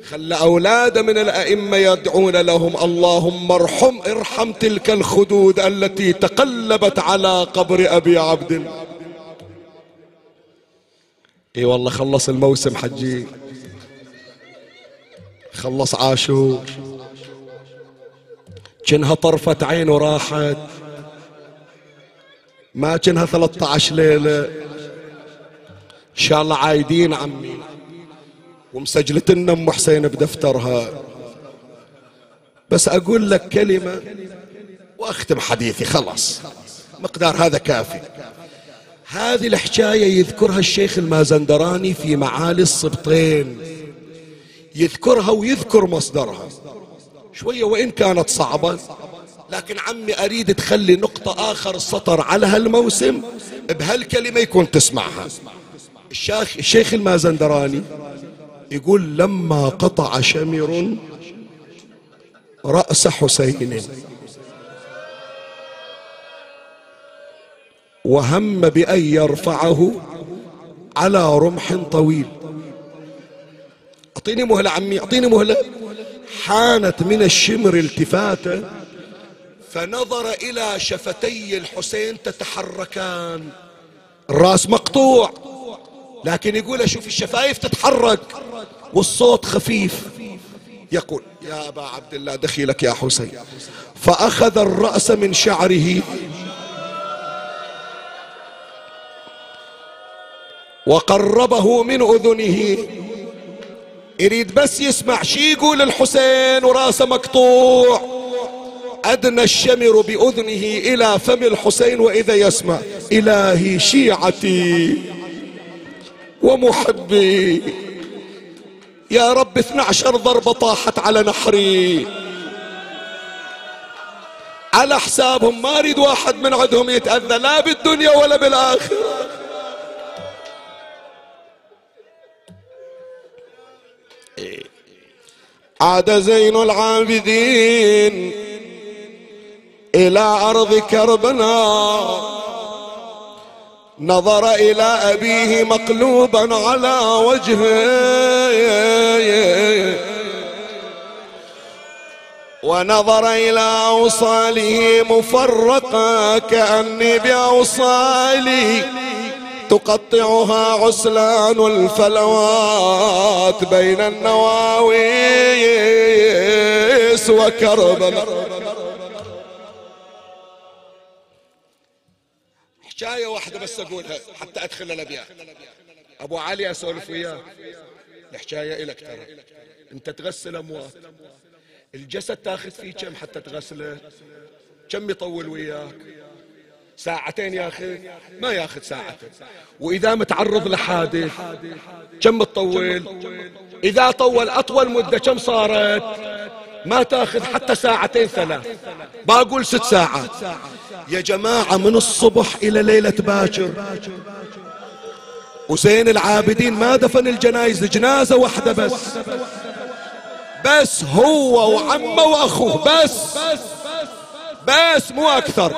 خلى أولاده من الأئمة يدعون لهم اللهم ارحم ارحم تلك الخدود التي تقلبت على قبر أبي عبد. إي والله خلص الموسم حجي. خلص عاشور. كنها طرفة عين وراحت. ما كنها 13 ليلة. إن شاء الله عايدين عمي. ومسجلت لنا أم حسين بدفترها. بس أقول لك كلمة وأختم حديثي خلاص. مقدار هذا كافي. هذه الحكاية يذكرها الشيخ المازندراني في معالي السبطين يذكرها ويذكر مصدرها. شوية وإن كانت صعبة لكن عمي أريد تخلي نقطة آخر سطر على هالموسم بهالكلمة يكون تسمعها. الشيخ, الشيخ المازندراني يقول لما قطع شمر رأس حسين وهم بأن يرفعه على رمح طويل. أعطيني مهلة عمي أعطيني مهلة. حانت من الشمر التفاته فنظر إلى شفتي الحسين تتحركان. الرأس مقطوع لكن يقول أشوف الشفايف تتحرك والصوت خفيف. يقول يا أبا عبد الله دخيلك يا حسين. فأخذ الرأس من شعره. وقربه من أذنه. يريد بس يسمع شي يقول الحسين وراسه مقطوع. أدنى الشمر بأذنه إلى فم الحسين وإذا يسمع إلهي شيعتي ومحبي. يا رب 12 ضربة طاحت على نحري. على حسابهم ما أريد واحد من عندهم يتأذى لا بالدنيا ولا بالآخرة. عاد زين العابدين إلى أرض كربلاء نظر إلى أبيه مقلوبا على وجهه. ونظر إلى أوصاله مفرقة كأني بأوصالي. تقطعها عسلان الفلوات بين النواويس وكربلاء. حكاية واحدة بس أقولها حتى أدخل الأبيات. أبو علي أسولف وياه. الحكاية إلك ترى. أنت تغسل أموات. الجسد تاخذ فيه كم حتى تغسله؟ كم يطول وياك؟ ساعتين ياخذ ما ياخذ ساعتين. وإذا متعرض لحادث كم تطول؟ إذا طول أطول مدة كم صارت؟ ما تأخذ حتى ساعتين ثلاث. بقول ست ساعات. يا جماعة من الصبح إلى ليلة باكر. وزين العابدين ما دفن الجنايز جنازة واحدة بس. بس هو وعمه وأخوه بس بس. مو أكثر.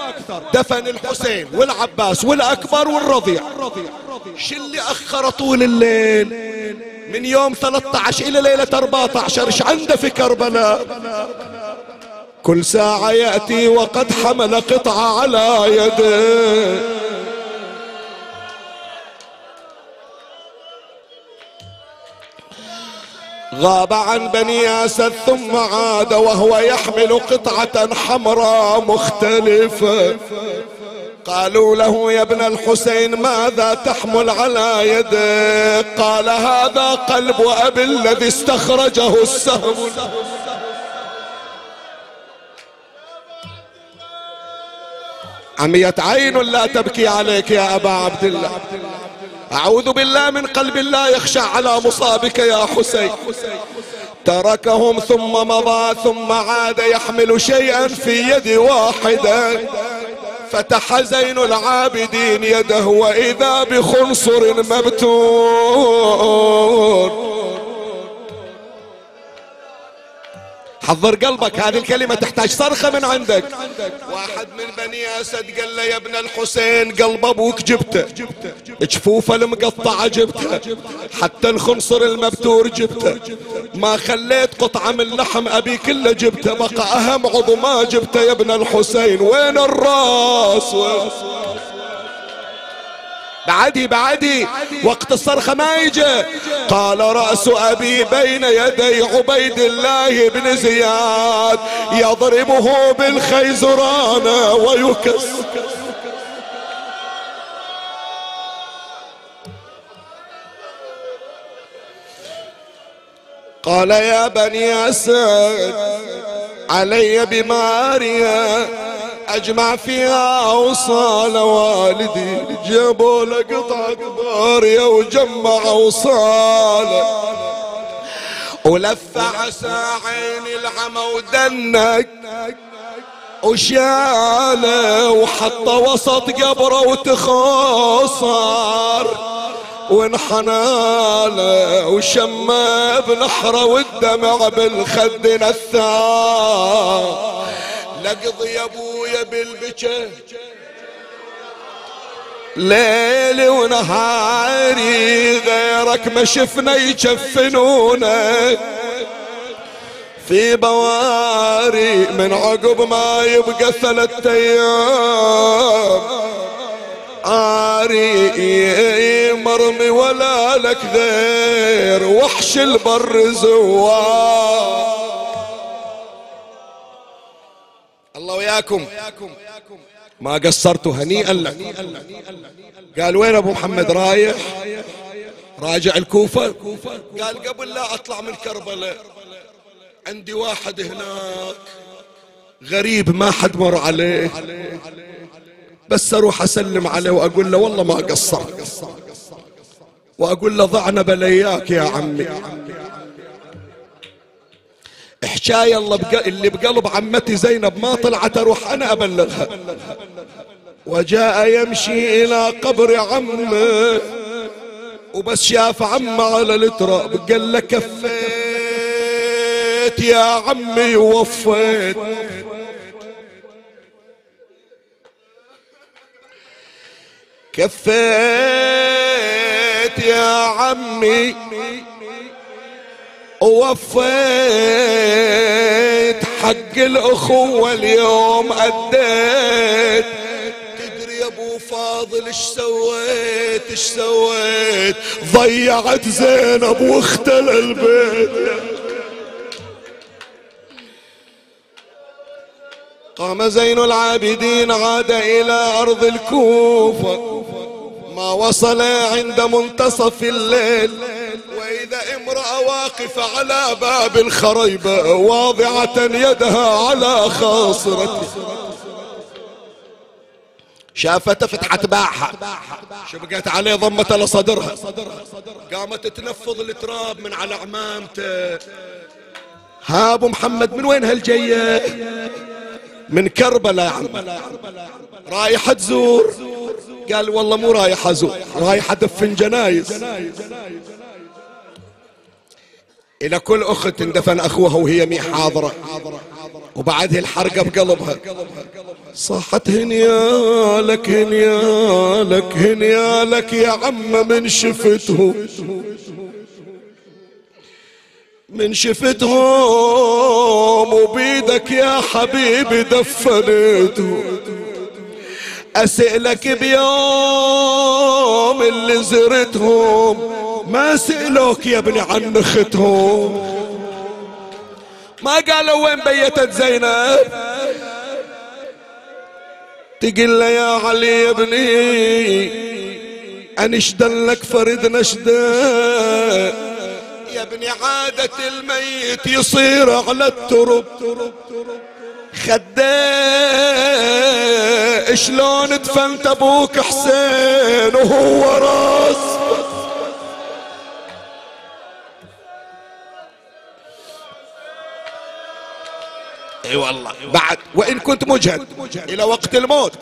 دفن الحسين والعباس والأكبر والرضيع. شو اللي أخر طول الليل؟ من يوم 13 إلى ليلة 14 إيش عنده في كربلاء؟ كل ساعة يأتي وقد حمل قطعة على يده. غاب عن بني أسد ثم عاد وهو يحمل قطعة حمراء مختلفة. قالوا له يا ابن الحسين ماذا تحمل على يدك؟ قال هذا قلب أبي الذي استخرجه السهم. عمية عين لا تبكي عليك يا أبا عبد الله. أعوذ بالله من قلب لا يخشى على مصابك يا حسين. تركهم ثم مضى ثم عاد يحمل شيئا في يد واحدة. فتح زين العابدين يده وإذا بخنصر مبتور حضر قلبك هذه الكلمة تحتاج صرخة من عندك. واحد من بني أسد قال له يا ابن الحسين قلب أبوك جبته. جفوفه المقطعة جبته. حتى الخنصر المبتور جبته. ما خليت قطعة من لحم أبي كله جبته. بقى أهم عضو ما جبته يا ابن الحسين. وين الراس؟ وين بعدي بعدي. وقت الصرخة ما يجي قال رأس أبي بين يدي عبيد الله بن زياد يضربه بالخيزران ويكس. قال يا بني أسد علي بماريا أجمع فيها أوصال والدي جابوا له قطعة بارية وجمع اوصاله ولف عسى عين العمى ودنك وشاله وحط وسط قبره وتخاصر. وانحناله وشمى بنحره والدمع بالخد نثار لقضي يا أبويا بالبكا. ليلي ونهاري غيرك ما شفنا يجفنونا. في بواري من عقب ما يبقى ثلاثة أيام. عاري مرمي ولا لك غير وحش البر زوار. الله وياكم. ما قصرتوا هنيئا لك قال وين أبو محمد رايح؟ راجع الكوفة؟ قال قبل لا أطلع من كربلاء عندي واحد هناك. غريب ما حد مر عليه. بس أروح أسلم عليه وأقول له والله ما قصرت. وأقول له ضعنا بلياك يا عمي. حكاية اللي بقلب عمتي زينب ما طلعت أروح أنا أبلغها. وجاء يمشي إلى قبر عمه وبس شاف عمه على التراب قال له كفيت يا عمي ووفيت. كفيت يا عمي. ووفيت حق الأخوة اليوم أديت. تدري يا أبو فاضل إيش سويت؟ إيش سويت؟ ضيعت زينب واختل البيت. قام زين العابدين عاد إلى أرض الكوفة. ما وصل عند منتصف الليل. وإذا امرأة واقفة على باب الخريبة واضعة يدها على خاصرته. شافته فتحت باعها شبقت عليه ضمة لصدرها. قامت تنفض التراب من على عمامته. ها أبو محمد من وين هالجية من كربلاء. رايحة تزور. قال والله مو رايح أزور رايح ادفن جنايز. إلى كل أخت اندفن أخوها وهي مي حاضرة. وبعد الحرقة بقلبها. صاحت هنيالك هنيالك هنيالك يا عم من شفته من شفتهم وبيدك يا حبيبي دفنته. أسألك بيوم اللي زرتهم ما سألوك يا ابني عن اختهم ما قالوا وين بيتت زينب؟ تقول له يا علي يا ابني انشدلك فرد نشدة. يا ابني عادة الميت يصير على الترب. خديه شلون دفنت أبوك حسين وهو راس؟ أي والله. بعد. وإن كنت مجهد. إلى وقت الموت.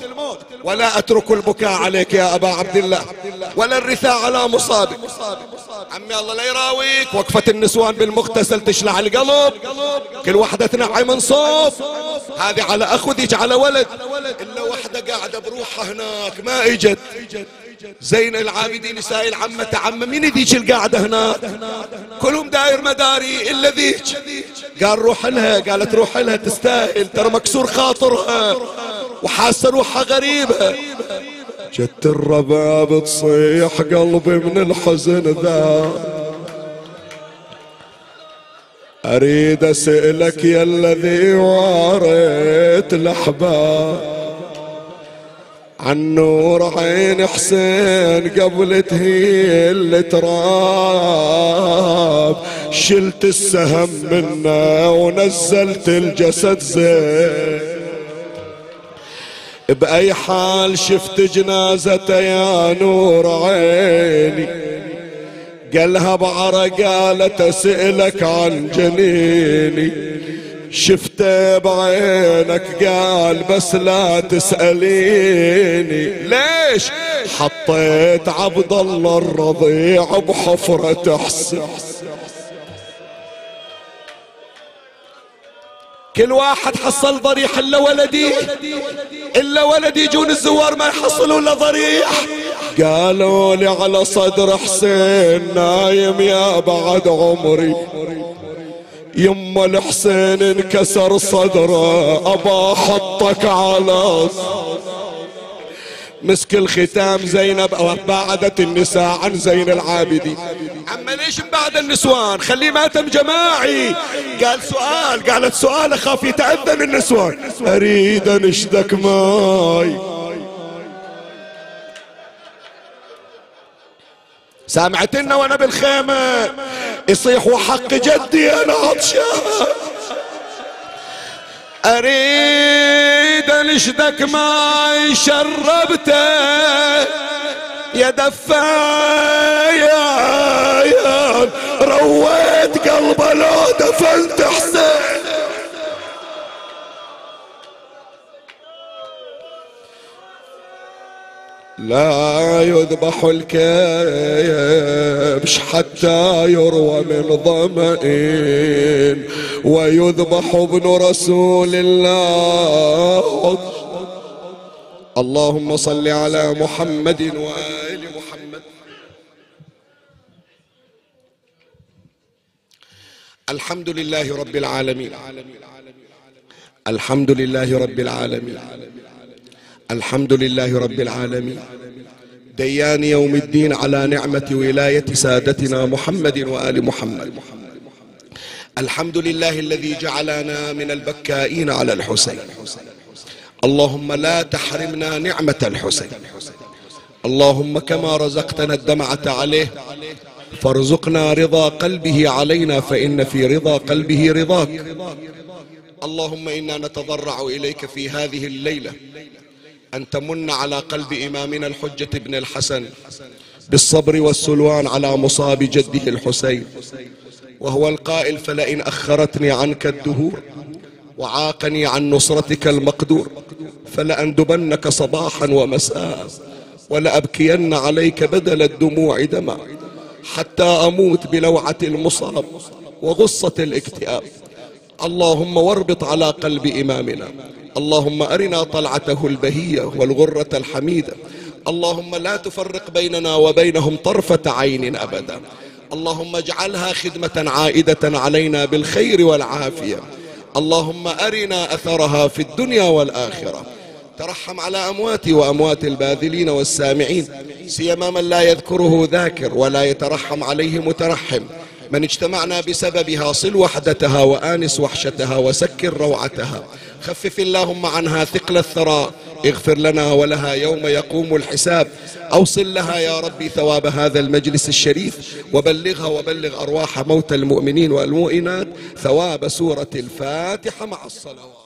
ولا أترك البكاء عليك يا أبا عبد الله ولا الرثاء على مصابك. عمي الله لا يراويك. وقفة النسوان بالمغتسل تشلع القلب. كل وحدة تنعي من صوب هذه على اخو على ولد. إلا وحدة قاعدة بروحها هناك ما إجت. زين العابدين يسائل عمته عمة. مين ذيك القاعدة هناك كلهم داير مداري إلا ذيك. قال روح لها قالت روح لها تستاهل. ترى مكسور خاطرها. وحاسة روحها غريبة. جت الرباب تصيح قلبي من الحزن ذا. أريد أسألك يا الذي واريت الأحباب. عن نور عين حسين قبل تهيل تراب شلت السهم منه ونزلت الجسد زين. بأي حال شفت جنازته يا نور عيني. قالها بعرق قالت اسألك عن جنيني. شفته بعينك قال بس لا تسأليني. ليش؟ حطيت عبد الله الرضيع بحفرة حسن كل واحد حصل ضريح إلا ولدي. إلا ولدي يجون الزوار ما يحصلوا إلا ضريح. قالوا لي على صدر حسين نايم يا بعد عمري. يما الحسين انكسر صدره أبا حطك على مسك الختام زينب بعدت النساء عن زين العابدين. عم ليش بعد النسوان؟ خليه ماتم جماعي. قال سؤال قالت سؤال أخاف يتأذن النسوان. أريد انشدك ماي. سامعتنا وأنا بالخيمة. يصيح وحق جدي أنا عطشان. أريد انشدك ماي شربته يا دفايا رويت قلبه لو دفنت حسين. لا يذبح الكبش حتى يروى من ظمئ ويذبح ابن رسول الله. اللهم صل على محمد وآل محمد. الحمد لله رب العالمين. الحمد لله رب العالمين. الحمد لله رب العالمين. ديان يوم الدين على نعمة ولاية سادتنا محمد وآل محمد. الحمد لله الذي جعلنا من البكائين على الحسين. اللهم لا تحرمنا نعمة الحسين. اللهم كما رزقتنا الدمعة عليه فارزقنا رضا قلبه علينا فإن في رضا قلبه رضاك. اللهم إنا نتضرع إليك في هذه الليلة. أن تمن على قلب إمامنا الحجة بن الحسن بالصبر والسلوان على مصاب جده الحسين. وهو القائل فلئن أخرتني عنك الدهور وعاقني عن نصرتك المقدور فلأندبنك صباحا ومساء ولأبكين عليك بدل الدموع دمع حتى أموت بلوعة المصاب وغصة الاكتئاب. اللهم واربط على قلب إمامنا. اللهم أرنا طلعته البهية والغرة الحميدة. اللهم لا تفرق بيننا وبينهم طرفة عين أبدا. اللهم اجعلها خدمة عائدة علينا بالخير والعافية. اللهم أرنا أثرها في الدنيا والآخرة. ترحم على أمواتي وأموات الباذلين والسامعين. سيما من لا يذكره ذاكر ولا يترحم عليه مترحم. من اجتمعنا بسببها صل وحدتها وآنس وحشتها وسكر روعتها. خفف اللهم عنها ثقل الثراء. اغفر لنا ولها يوم يقوم الحساب. أوصل لها يا ربي ثواب هذا المجلس الشريف. وبلغها وبلغ أرواح موتى المؤمنين والمؤمنات. ثواب سورة الفاتحة مع الصلوات.